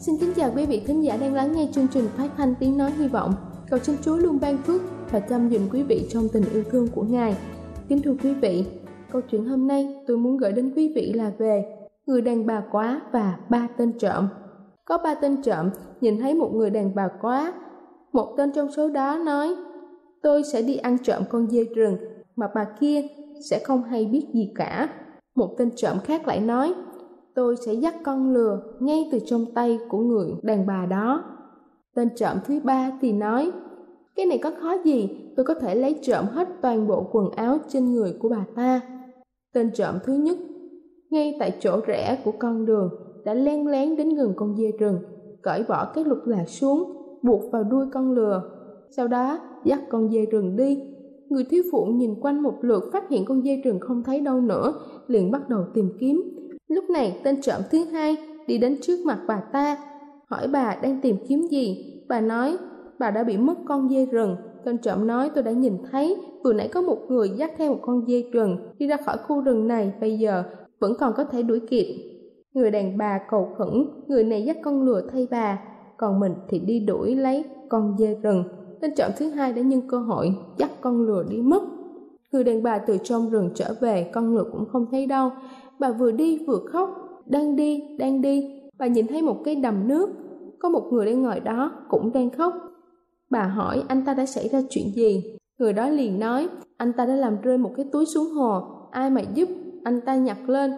xin kính chào quý vị khán giả đang lắng nghe chương trình phát thanh tiếng nói hy vọng. Cầu xin Chúa luôn ban phước và chăm dùm quý vị trong tình yêu thương của Ngài. Kính thưa quý vị, câu chuyện hôm nay tôi muốn gửi đến quý vị là về người đàn bà quá và ba tên trộm. Có ba tên trộm nhìn thấy một người đàn bà quá. Một tên trong số đó nói, tôi sẽ đi ăn trộm con dê rừng mà bà kia sẽ không hay biết gì cả. Một tên trộm khác lại nói, tôi sẽ dắt con lừa ngay từ trong tay của người đàn bà đó. Tên trộm thứ ba thì nói, cái này có khó gì, tôi có thể lấy trộm hết toàn bộ quần áo trên người của bà ta. Tên trộm thứ nhất, ngay tại chỗ rẽ của con đường, đã len lén đến gần con dê rừng, cởi bỏ cái lục lạc xuống, buộc vào đuôi con lừa. Sau đó, dắt con dê rừng đi. Người thiếu phụ nhìn quanh một lượt phát hiện con dê rừng không thấy đâu nữa, liền bắt đầu tìm kiếm Lúc này tên trộm thứ hai đi đến trước mặt bà ta, hỏi bà đang tìm kiếm gì. Bà nói, bà đã bị mất con dê rừng. Tên trộm nói tôi đã nhìn thấy, vừa nãy có một người dắt theo một con dê rừng đi ra khỏi khu rừng này, bây giờ vẫn còn có thể đuổi kịp. Người đàn bà cầu khẩn, người này dắt con lừa thay bà, còn mình thì đi đuổi lấy con dê rừng. Tên trộm thứ hai đã nhân cơ hội dắt con lừa đi mất. Người đàn bà từ trong rừng trở về, con lừa cũng không thấy đâu. Bà vừa đi vừa khóc, đang đi, đang đi. Bà nhìn thấy một cái đầm nước, có một người đang ngồi đó cũng đang khóc. Bà hỏi anh ta đã xảy ra chuyện gì? Người đó liền nói, anh ta đã làm rơi một cái túi xuống hồ, ai mà giúp anh ta nhặt lên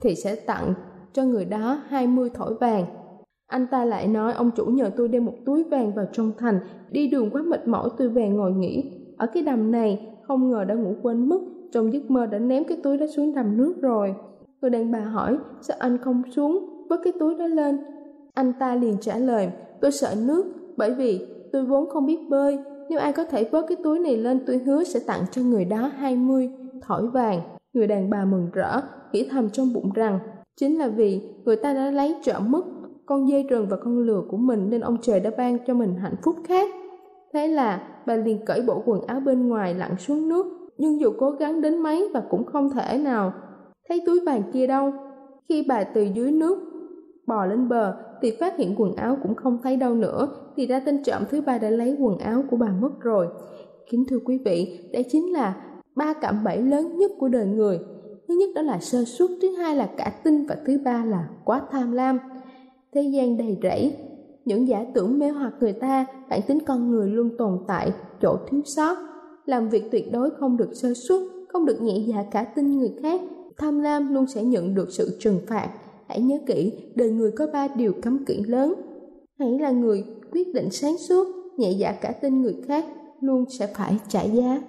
thì sẽ tặng cho người đó 20 thỏi vàng. Anh ta lại nói ông chủ nhờ tôi đem một túi vàng vào trong thành, đi đường quá mệt mỏi tôi về ngồi nghỉ. Ở cái đầm này, không ngờ đã ngủ quên mất, trong giấc mơ đã ném cái túi đó xuống đầm nước rồi. Người đàn bà hỏi, sao anh không xuống, vớt cái túi đó lên? Anh ta liền trả lời, tôi sợ nước, bởi vì tôi vốn không biết bơi. Nếu ai có thể vớt cái túi này lên, tôi hứa sẽ tặng cho người đó 20 thỏi vàng. Người đàn bà mừng rỡ, nghĩ thầm trong bụng rằng, chính là vì người ta đã lấy trộm mất con dê rừng và con lừa của mình nên ông trời đã ban cho mình hạnh phúc khác. Thế là bà liền cởi bộ quần áo bên ngoài lặn xuống nước, nhưng dù cố gắng đến mấy và cũng không thể nào thấy túi vàng kia đâu. Khi bà từ dưới nước bò lên bờ thì phát hiện quần áo cũng không thấy đâu nữa, thì ra tên trộm thứ ba đã lấy quần áo của bà mất rồi. Kính thưa quý vị, đây chính là ba cạm bẫy lớn nhất của đời người. Thứ nhất đó là sơ suất, thứ hai là cả tin và thứ ba là quá tham lam. Thế gian đầy rẫy, những giả tưởng mê hoặc người ta, bản tính con người luôn tồn tại chỗ thiếu sót. Làm việc tuyệt đối không được sơ suất, không được nhẹ dạ cả tin người khác, tham lam luôn sẽ nhận được sự trừng phạt. Hãy nhớ kỹ, đời người có ba điều cấm kỵ lớn. Hãy là người quyết định sáng suốt, nhẹ dạ cả tin người khác, luôn sẽ phải trả giá.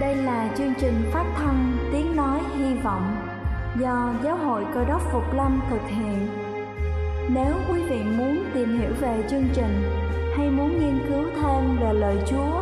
Đây là chương trình phát thanh Tiếng Nói Hy Vọng do Giáo hội Cơ đốc Phục Lâm thực hiện. Nếu quý vị muốn tìm hiểu về chương trình hay muốn nghiên cứu thêm về lời Chúa,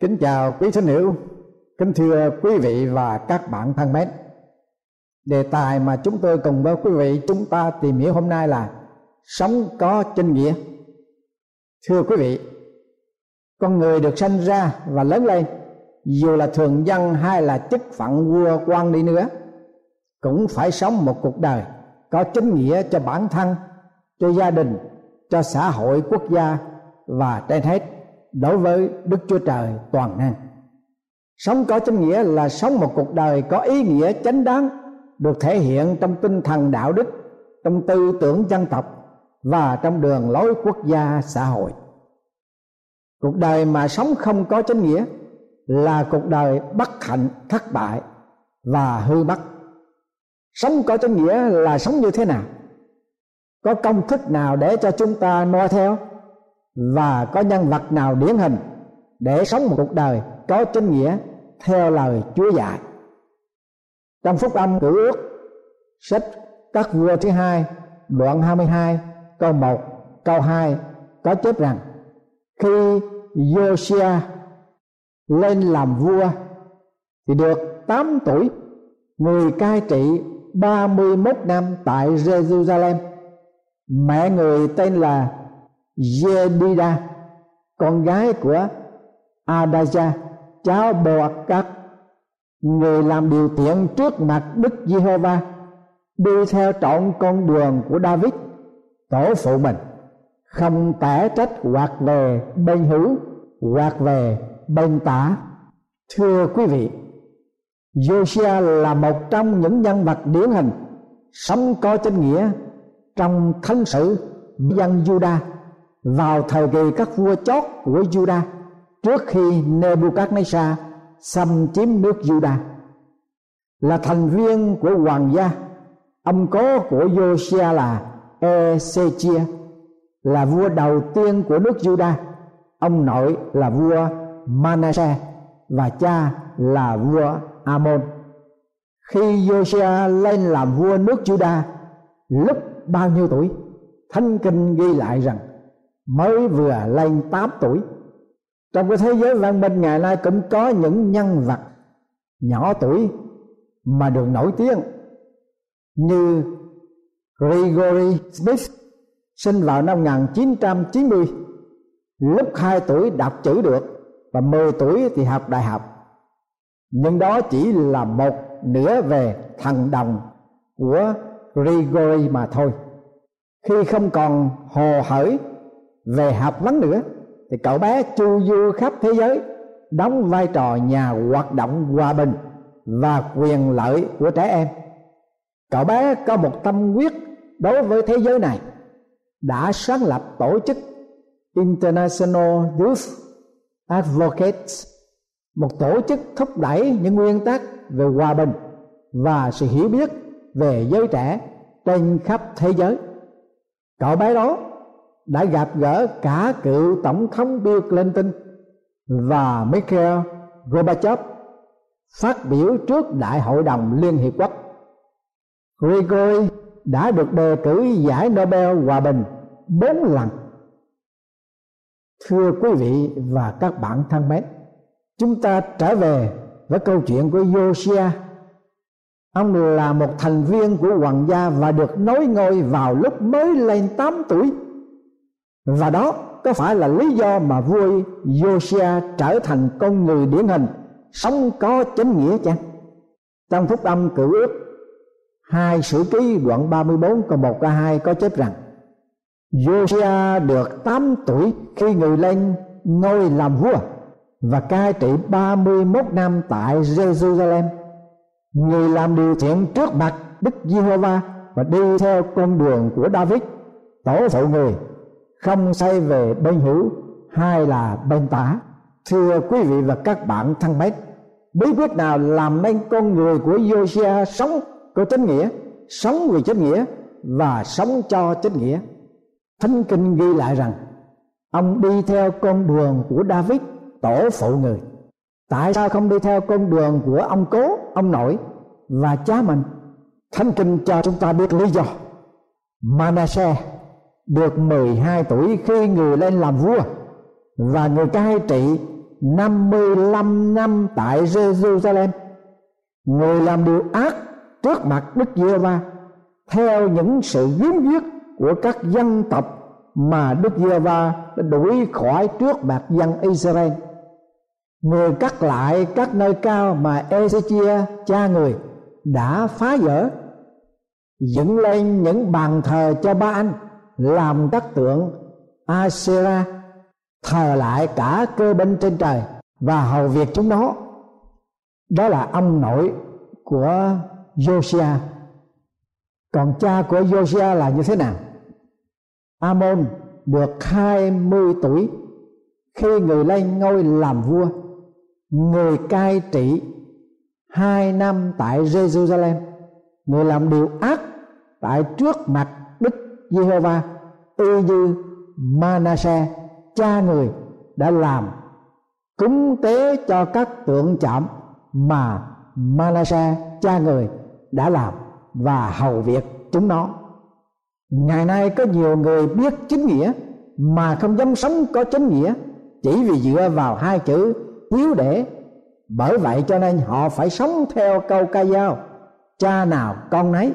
Kính chào quý thính hữu, kính thưa quý vị và các bạn thân mến. Đề tài mà chúng tôi cùng với quý vị chúng ta tìm hiểu hôm nay là sống có chân nghĩa. Thưa quý vị, con người được sanh ra và lớn lên dù là thường dân hay là chức phận vua quan đi nữa cũng phải sống một cuộc đời có chính nghĩa cho bản thân cho gia đình cho xã hội quốc gia và trên hết đối với đức chúa trời toàn năng. Sống có chính nghĩa là sống một cuộc đời có ý nghĩa chánh đáng, được thể hiện trong tinh thần đạo đức, trong tư tưởng dân tộc và trong đường lối quốc gia xã hội. Cuộc đời mà sống không có chính nghĩa là cuộc đời bất hạnh, thất bại và hư mất. Sống có chính nghĩa là sống như thế nào? Có công thức nào để cho chúng ta noi theo? Và có nhân vật nào điển hình để sống một cuộc đời có chính nghĩa theo lời Chúa dạy. Trong phúc âm cử ước, sách các vua thứ hai, đoạn 22 câu 1 câu 2 có chép rằng, khi Josiah lên làm vua, thì được 8 tuổi, người cai trị 31 năm tại Jerusalem mẹ người tên là Jedida con gái của Adaja, cháu bò các người làm điều thiện trước mặt Đức Giê-hô-va đi theo trọn con đường của David tổ phụ mình. Không tẻ trách hoặc về bên hữu hoặc về bên tả. Thưa quý vị Josiah là một trong những nhân vật điển hình sống có chân nghĩa trong thánh sử dân Juda vào thời kỳ các vua chót của Juda, trước khi Nebuchadnezzar xâm chiếm nước Juda. Là thành viên của hoàng gia ông cố của Josiah là Ezechia, là vua đầu tiên của nước Juda. Ông nội là vua Manasseh và cha là vua Amon. Khi Josiah lên làm vua nước Juda, lúc bao nhiêu tuổi? Thánh kinh ghi lại rằng mới vừa lên 8 tuổi. Trong cái thế giới văn minh, ngày nay cũng có những nhân vật nhỏ tuổi mà được nổi tiếng như Gregory Smith, sinh vào năm 1990 lúc 2 tuổi đọc chữ được và 10 tuổi thì học đại học. Nhưng đó chỉ là một nửa về thần đồng của Gregory mà thôi. Khi không còn hồ hởi về học vấn nữa, thì cậu bé chu du khắp thế giới, đóng vai trò nhà hoạt động hòa bình và quyền lợi của trẻ em. Cậu bé có một tâm quyết đối với thế giới này, đã sáng lập tổ chức International Youth Advocates, một tổ chức thúc đẩy những nguyên tắc về hòa bình và sự hiểu biết về giới trẻ trên khắp thế giới. Cậu bé đó đã gặp gỡ cả cựu tổng thống Bill Clinton và Mikhail Gorbachev phát biểu trước Đại hội đồng Liên Hiệp Quốc. Grigory đã được đề cử giải Nobel Hòa bình bốn lần. Thưa quý vị và các bạn thân mến, chúng ta trở về với câu chuyện của Josiah. Ông là một thành viên của hoàng gia và được nối ngôi vào lúc mới lên 8 tuổi và đó có phải là lý do mà vua Josiah trở thành con người điển hình sống có chánh nghĩa chăng trong phúc âm cựu ước hai sử ký đoạn 34 câu 1 câu 2 có chép rằng Josiah được 8 tuổi khi người lên ngôi làm vua và cai trị 31 năm tại Jerusalem. Người làm điều thiện trước mặt Đức Giê-hô-va và đi theo con đường của David, tổ phụ người không say về bên hữu hay là bên tả. Thưa quý vị và các bạn thân mến, bí quyết nào làm nên con người của Josiah sống có chính nghĩa, sống vì chính nghĩa và sống cho chính nghĩa? Thánh kinh ghi lại rằng, ông đi theo con đường của David, tổ phụ người. Tại sao không đi theo con đường của ông cố, ông nội và cha mình? Thánh kinh cho chúng ta biết lý do. Manasseh được 12 tuổi khi người lên làm vua và người cai trị 55 năm tại Jerusalem. Người làm điều ác trước mặt Đức Giê-va theo những sự giếm giết của các dân tộc mà Đức Giê-va đã đuổi khỏi trước mặt dân Israel. Người cắt lại các nơi cao mà Ezechia, cha người, đã phá vỡ, dựng lên những bàn thờ cho ba anh làm các tượng Asera thờ lại cả cơ binh trên trời và hầu việc chúng nó. Đó là ông nội của Josiah còn cha của Josiah là như thế nào? Amon được 20 tuổi. Khi người lên ngôi làm vua, người cai trị hai năm tại Jerusalem, người làm điều ác tại trước mặt Đức Giê-hô-va y như Manasseh, cha người, đã làm cúng tế cho các tượng chạm mà Manasseh, cha người, đã làm và hầu việc chúng nó. Ngày nay có nhiều người biết chính nghĩa mà không dám sống có chính nghĩa chỉ vì dựa vào hai chữ hiếu để. Bởi vậy cho nên họ phải sống theo câu ca dao, cha nào con nấy,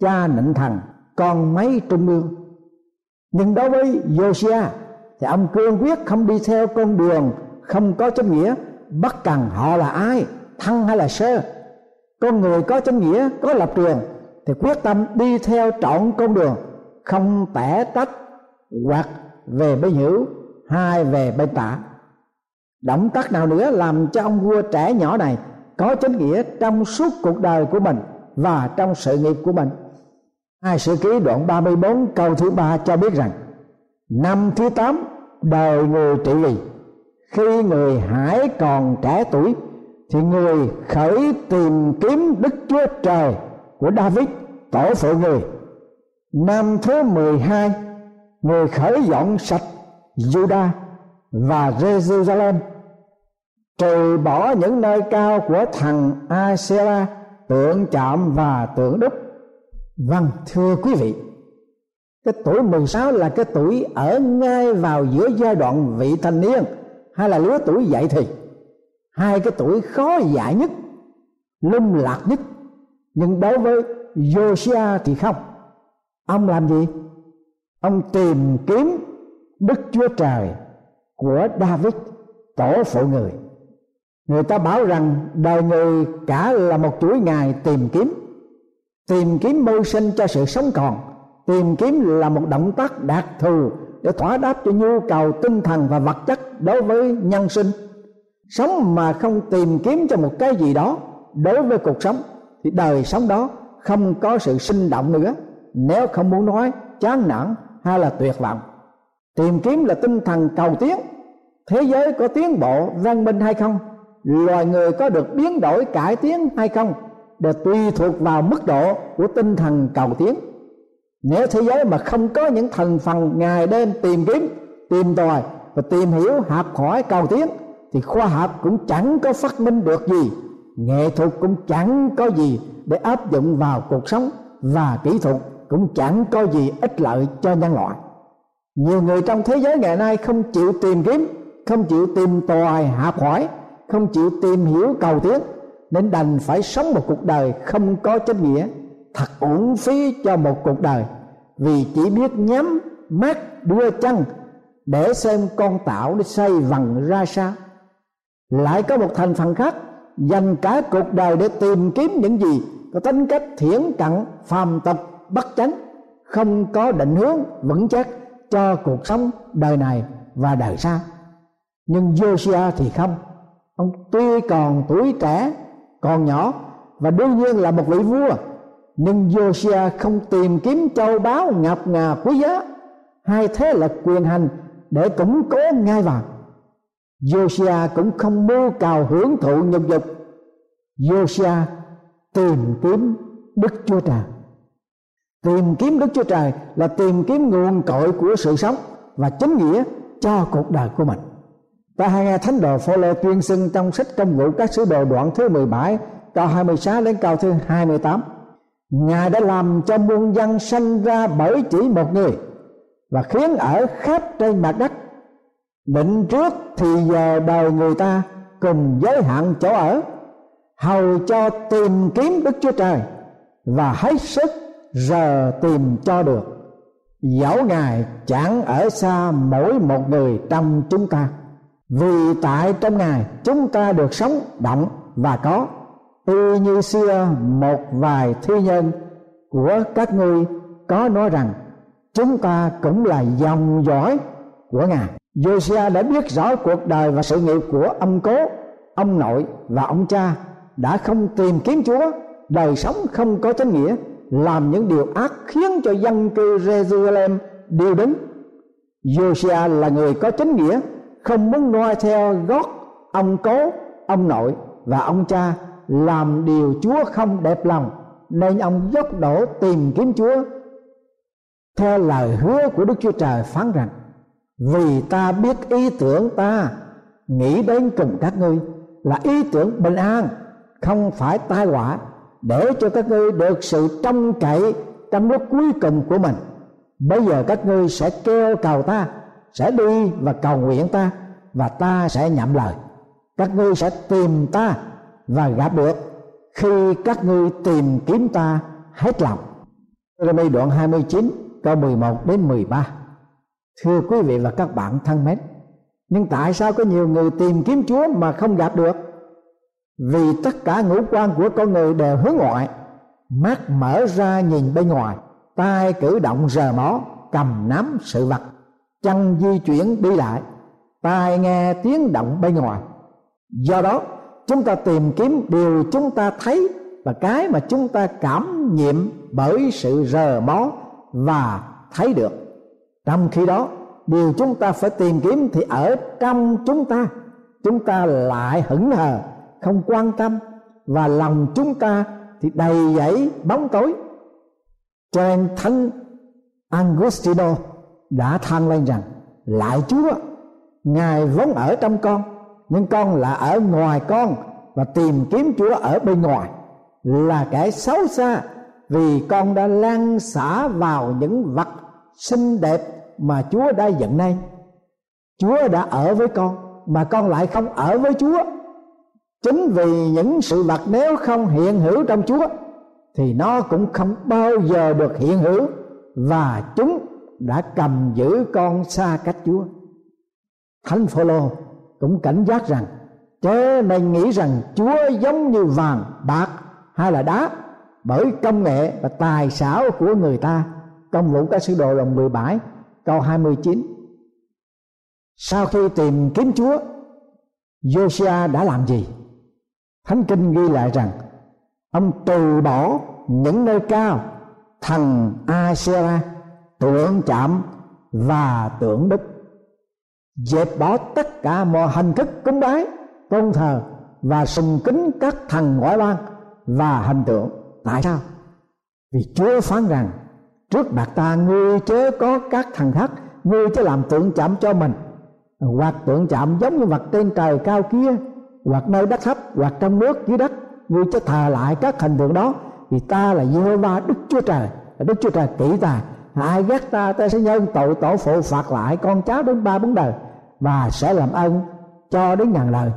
cha nịnh thần con mấy trung lương nhưng đối với Josiah thì ông cương quyết không đi theo con đường không có chánh nghĩa bất cần họ là ai thăng hay là sơ. Con người có chánh nghĩa, có lập trường thì quyết tâm đi theo trọn con đường, không tẻ tách hoặc về bên hữu hai về bên tả. Động tác nào nữa làm cho ông vua trẻ nhỏ này có chánh nghĩa trong suốt cuộc đời của mình và trong sự nghiệp của mình? Hai sự ký đoạn 34 câu thứ ba cho biết rằng, năm thứ tám, đời người trị vì. Khi người hải còn trẻ tuổi, thì người khởi tìm kiếm đức chúa trời của david, tổ phụ người. Năm thứ 12 người khởi dọn sạch Judah và Jerusalem, trừ bỏ những nơi cao của thằng Asera, tượng chạm và tượng đúc vâng thưa quý vị, cái tuổi 16 là cái tuổi ở ngay vào giữa giai đoạn vị thành niên hay là lứa tuổi dậy thì. Hai cái tuổi khó dạy nhất, lung lạc nhất, nhưng đối với Josiah thì không. Ông làm gì? Ông tìm kiếm đức chúa trời của david tổ phụ người. Người ta bảo rằng đời người cả là một chuỗi ngày tìm kiếm tìm kiếm mưu sinh cho sự sống còn. Tìm kiếm là một động tác đặc thù để thỏa đáp cho nhu cầu tinh thần và vật chất đối với nhân sinh. Sống mà không tìm kiếm cho một cái gì đó đối với cuộc sống, thì đời sống đó không có sự sinh động nữa. Nếu không muốn nói chán nản hay là tuyệt vọng. Tìm kiếm là tinh thần cầu tiến. Thế giới có tiến bộ, văn minh hay không? Loài người có được biến đổi, cải tiến hay không? Đều tùy thuộc vào mức độ của tinh thần cầu tiến. Nếu thế giới mà không có những thành phần ngày đêm tìm kiếm, tìm tòi và tìm hiểu học hỏi cầu tiến, thì khoa học cũng chẳng có phát minh được gì, nghệ thuật cũng chẳng có gì để áp dụng vào cuộc sống và kỹ thuật cũng chẳng có gì ích lợi cho nhân loại. Nhiều người trong thế giới ngày nay không chịu tìm kiếm, không chịu tìm tòi học hỏi, không chịu tìm hiểu cầu tiến nên đành phải sống một cuộc đời không có chánh nghĩa, thật uổng phí cho một cuộc đời. Vì chỉ biết nhắm mắt đưa chân để xem con tạo nó xây vần ra sao. Lại có một thành phần khác, dành cả cuộc đời để tìm kiếm những gì có tính cách thiển cận, phàm tục, bất chánh, không có định hướng vững chắc cho cuộc sống đời này và đời sau. Nhưng Josiah thì không. Ông tuy còn tuổi trẻ còn nhỏ. Và đương nhiên là một vị vua. Nhưng Josia không tìm kiếm châu báu ngập ngà quý giá hay thế lực quyền hành để củng cố ngai vàng. Josia cũng không mưu cầu hưởng thụ nhục dục. Josia tìm kiếm Đức Chúa Trời. Tìm kiếm Đức Chúa Trời là tìm kiếm nguồn cội của sự sống và chính nghĩa cho cuộc đời của mình ta hai nghe thánh đồ Phaolô tuyên xưng trong sách công vụ các sứ đồ đoạn thứ 17 câu 26 đến câu thứ 28 Ngài đã làm cho muôn dân sanh ra bởi chỉ một người và khiến ở khắp trên mặt đất. Định trước thì giờ đời người ta cùng giới hạn chỗ ở, hầu cho tìm kiếm đức chúa trời và hết sức giờ tìm cho được. Dẫu ngài chẳng ở xa mỗi một người trong chúng ta vì tại trong ngài, chúng ta được sống động và có. Y như xưa, một vài thi nhân của các ngươi có nói rằng, chúng ta cũng là dòng dõi của ngài. Josiah đã biết rõ cuộc đời và sự nghiệp của ông cố, ông nội và ông cha đã không tìm kiếm Chúa. Đời sống không có chánh nghĩa làm những điều ác khiến cho dân cư Jerusalem điêu đứng. Josiah là người có chánh nghĩa không muốn noi theo gót ông cố, ông nội và ông cha, làm điều Chúa không đẹp lòng, nên ông dốc đổ tìm kiếm Chúa. Theo lời hứa của Đức Chúa Trời phán rằng, vì ta biết ý tưởng ta, nghĩ đến cùng các ngươi là ý tưởng bình an, không phải tai họa, để cho các ngươi được sự trông cậy trong lúc cuối cùng của mình. Bây giờ các ngươi sẽ kêu cầu ta sẽ đi và cầu nguyện ta, và ta sẽ nhậm lời. Các ngươi sẽ tìm ta và gặp được. Khi các ngươi tìm kiếm ta, hết lòng. Jeremy đoạn 29 câu 11 đến 13 Thưa quý vị và các bạn thân mến, Nhưng tại sao có nhiều người tìm kiếm Chúa mà không gặp được? Vì tất cả ngũ quan của con người đều hướng ngoại, Mắt mở ra nhìn bên ngoài tay cử động rờ mó, cầm nắm sự vật chân di chuyển đi lại, tai nghe tiếng động bên ngoài. Do đó, chúng ta tìm kiếm điều chúng ta thấy và cái mà chúng ta cảm nghiệm bởi sự rờ mó và thấy được. Trong khi đó, điều chúng ta phải tìm kiếm thì ở trong chúng ta chúng ta lại hững hờ, không quan tâm và lòng chúng ta thì đầy dẫy bóng tối. Cho nên thánh Angustino đã than lên rằng, lại Chúa, ngài vốn ở trong con, nhưng con là ở ngoài con và tìm kiếm Chúa ở bên ngoài, là kẻ xấu xa vì con đã lan xả vào những vật xinh đẹp mà Chúa đã dựng nên Chúa đã ở với con, mà con lại không ở với Chúa. Chính vì những sự vật nếu không hiện hữu trong Chúa, thì nó cũng không bao giờ được hiện hữu và chúng đã cầm giữ con xa cách Chúa. Thánh Phaolô cũng cảnh giác rằng chớ nên nghĩ rằng Chúa giống như vàng, bạc hay là đá bởi công nghệ và tài xảo của người ta. Công vụ các sứ đồ lòng 17 câu 29. Sau khi tìm kiếm Chúa, Josiah đã làm gì? Thánh kinh ghi lại rằng ông từ bỏ những nơi cao thần Asera tượng chạm và tượng đức. Dẹp bỏ tất cả mọi hình thức cúng bái, tôn thờ và sùng kính các thần ngoại bang và hình tượng. Tại sao? Vì chúa phán rằng, trước mặt ta ngươi chớ có các thần khác, ngươi chớ làm tượng chạm cho mình. Hoặc tượng chạm giống như vật trên trời cao kia, hoặc nơi đất thấp, hoặc trong nước dưới đất, ngươi chớ thờ lại các hình tượng đó, vì ta là Giê-hô-va, Đức Chúa Trời, là Đức Chúa Trời kỹ tài ai ghét ta ta sẽ nhân tội tổ phụ phạt lại con cháu đến ba bốn đời và sẽ làm ơn cho đến ngàn đời.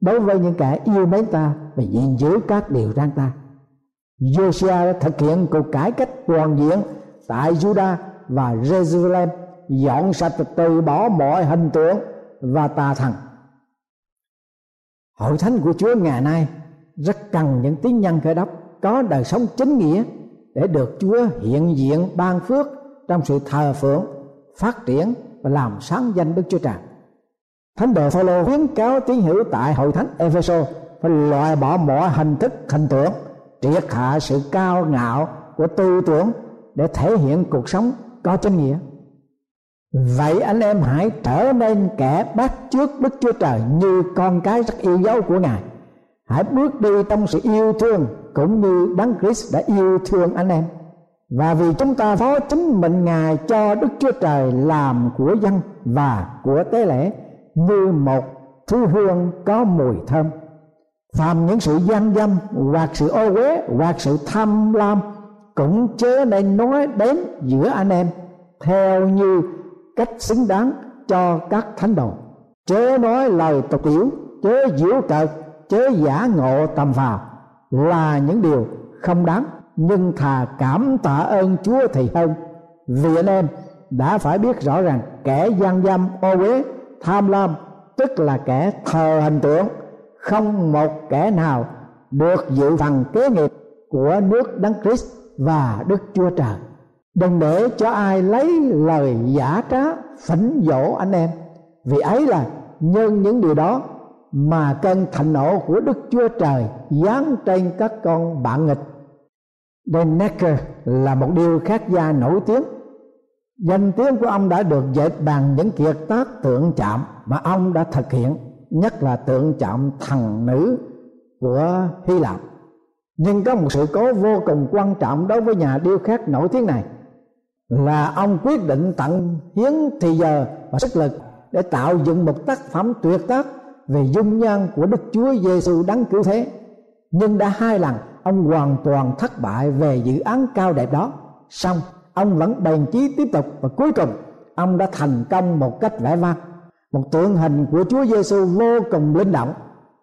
đối với những kẻ yêu mến ta và gìn giữ các điều răn ta Josiah đã thực hiện cuộc cải cách toàn diện tại Juda và Jerusalem, dọn sạch từ bỏ mọi hình tượng và tà thần hội thánh của Chúa ngày nay rất cần những tín nhân khởi đốc có đời sống chính nghĩa để được Chúa hiện diện ban phước trong sự thờ phượng, phát triển và làm sáng danh Đức Chúa Trời. Thánh đồ Phaolô khuyến cáo tín hữu tại hội thánh Epheso phải loại bỏ mọi hình thức, hình tượng, triệt hạ sự cao ngạo của tư tưởng để thể hiện cuộc sống có chân nghĩa vậy anh em hãy trở nên kẻ bắt trước đức chúa trời như con cái rất yêu dấu của ngài hãy bước đi trong sự yêu thương cũng như đấng Christ đã yêu thương anh em. Và vì chúng ta phó chính mình, ngài cho đức chúa trời làm của dân và của tế lễ như một thứ hương có mùi thơm. Phàm những sự gian dâm, hoặc sự ô uế, hoặc sự tham lam cũng chớ nên nói đến giữa anh em, theo như cách xứng đáng cho các thánh đồ. Chớ nói lời tục tiểu chớ diễu cợt, chớ giả ngộ tầm phào là những điều không đáng, nhưng thà cảm tạ ơn Chúa thì hơn. Vì anh em đã phải biết rõ rằng kẻ gian dâm, ô uế, tham lam, tức là kẻ thờ hình tượng, không một kẻ nào được dự phần kế nghiệp của nước đấng Christ và Đức Chúa Trời. Đừng để cho ai lấy lời giả trá, phỉnh dỗ anh em. Vì ấy là nhân những điều đó mà cơn thạnh nộ của Đức Chúa Trời giáng trên các con bạn nghịch. Dan Necker là một điều khác gia nổi tiếng. Danh tiếng của ông đã được dệt bằng những kiệt tác tượng chạm mà ông đã thực hiện, nhất là tượng chạm thần nữ của Hy Lạp. Nhưng có một sự cố vô cùng quan trọng đối với nhà điêu khắc nổi tiếng này là ông quyết định tặng hiến thì giờ và sức lực để tạo dựng một tác phẩm tuyệt tác về dung nhan của Đức Chúa Giêsu đấng cứu thế. Nhưng đã hai lần ông hoàn toàn thất bại về dự án cao đẹp đó. Xong ông vẫn bền chí tiếp tục và cuối cùng ông đã thành công một cách vẻ vang. Một tượng hình của Chúa Giêsu vô cùng linh động,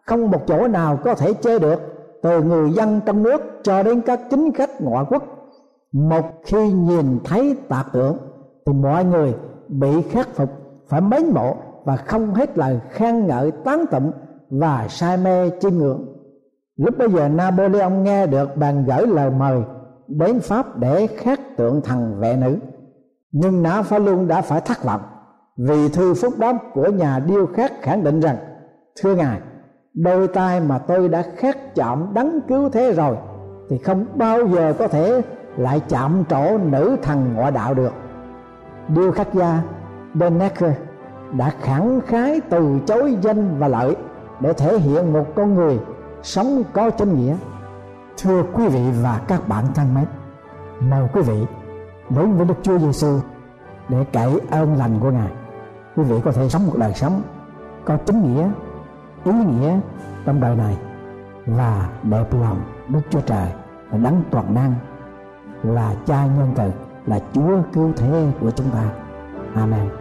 không một chỗ nào có thể chê được từ người dân trong nước cho đến các chính khách ngoại quốc. Một khi nhìn thấy tạc tượng thì mọi người bị khắc phục phải mến mộ và không hết lời khen ngợi tán tụng và say mê chiêm ngưỡng. Lúc bây giờ Napoleon nghe được bàn gửi lời mời đến Pháp để khắc tượng thần vệ nữ. Nhưng nã phá luôn đã phải thất vọng vì thư phúc đáp của nhà điêu khắc khẳng định rằng, thưa ngài, đôi tay mà tôi đã khắc chạm đấng cứu thế rồi thì không bao giờ có thể lại chạm trổ nữ thần ngoại đạo được. Điêu khắc gia Benecker đã khẳng khái từ chối danh và lợi để thể hiện một con người sống có chân nghĩa. Thưa quý vị và các bạn thân mến, mời quý vị đến với Đức Chúa Giêsu để cậy ơn lành của Ngài. Quý vị có thể sống một đời sống có chính nghĩa, ý nghĩa trong đời này và đẹp lòng Đức Chúa Trời là đấng toàn năng, là cha nhân từ, là Chúa cứu thế của chúng ta. Amen.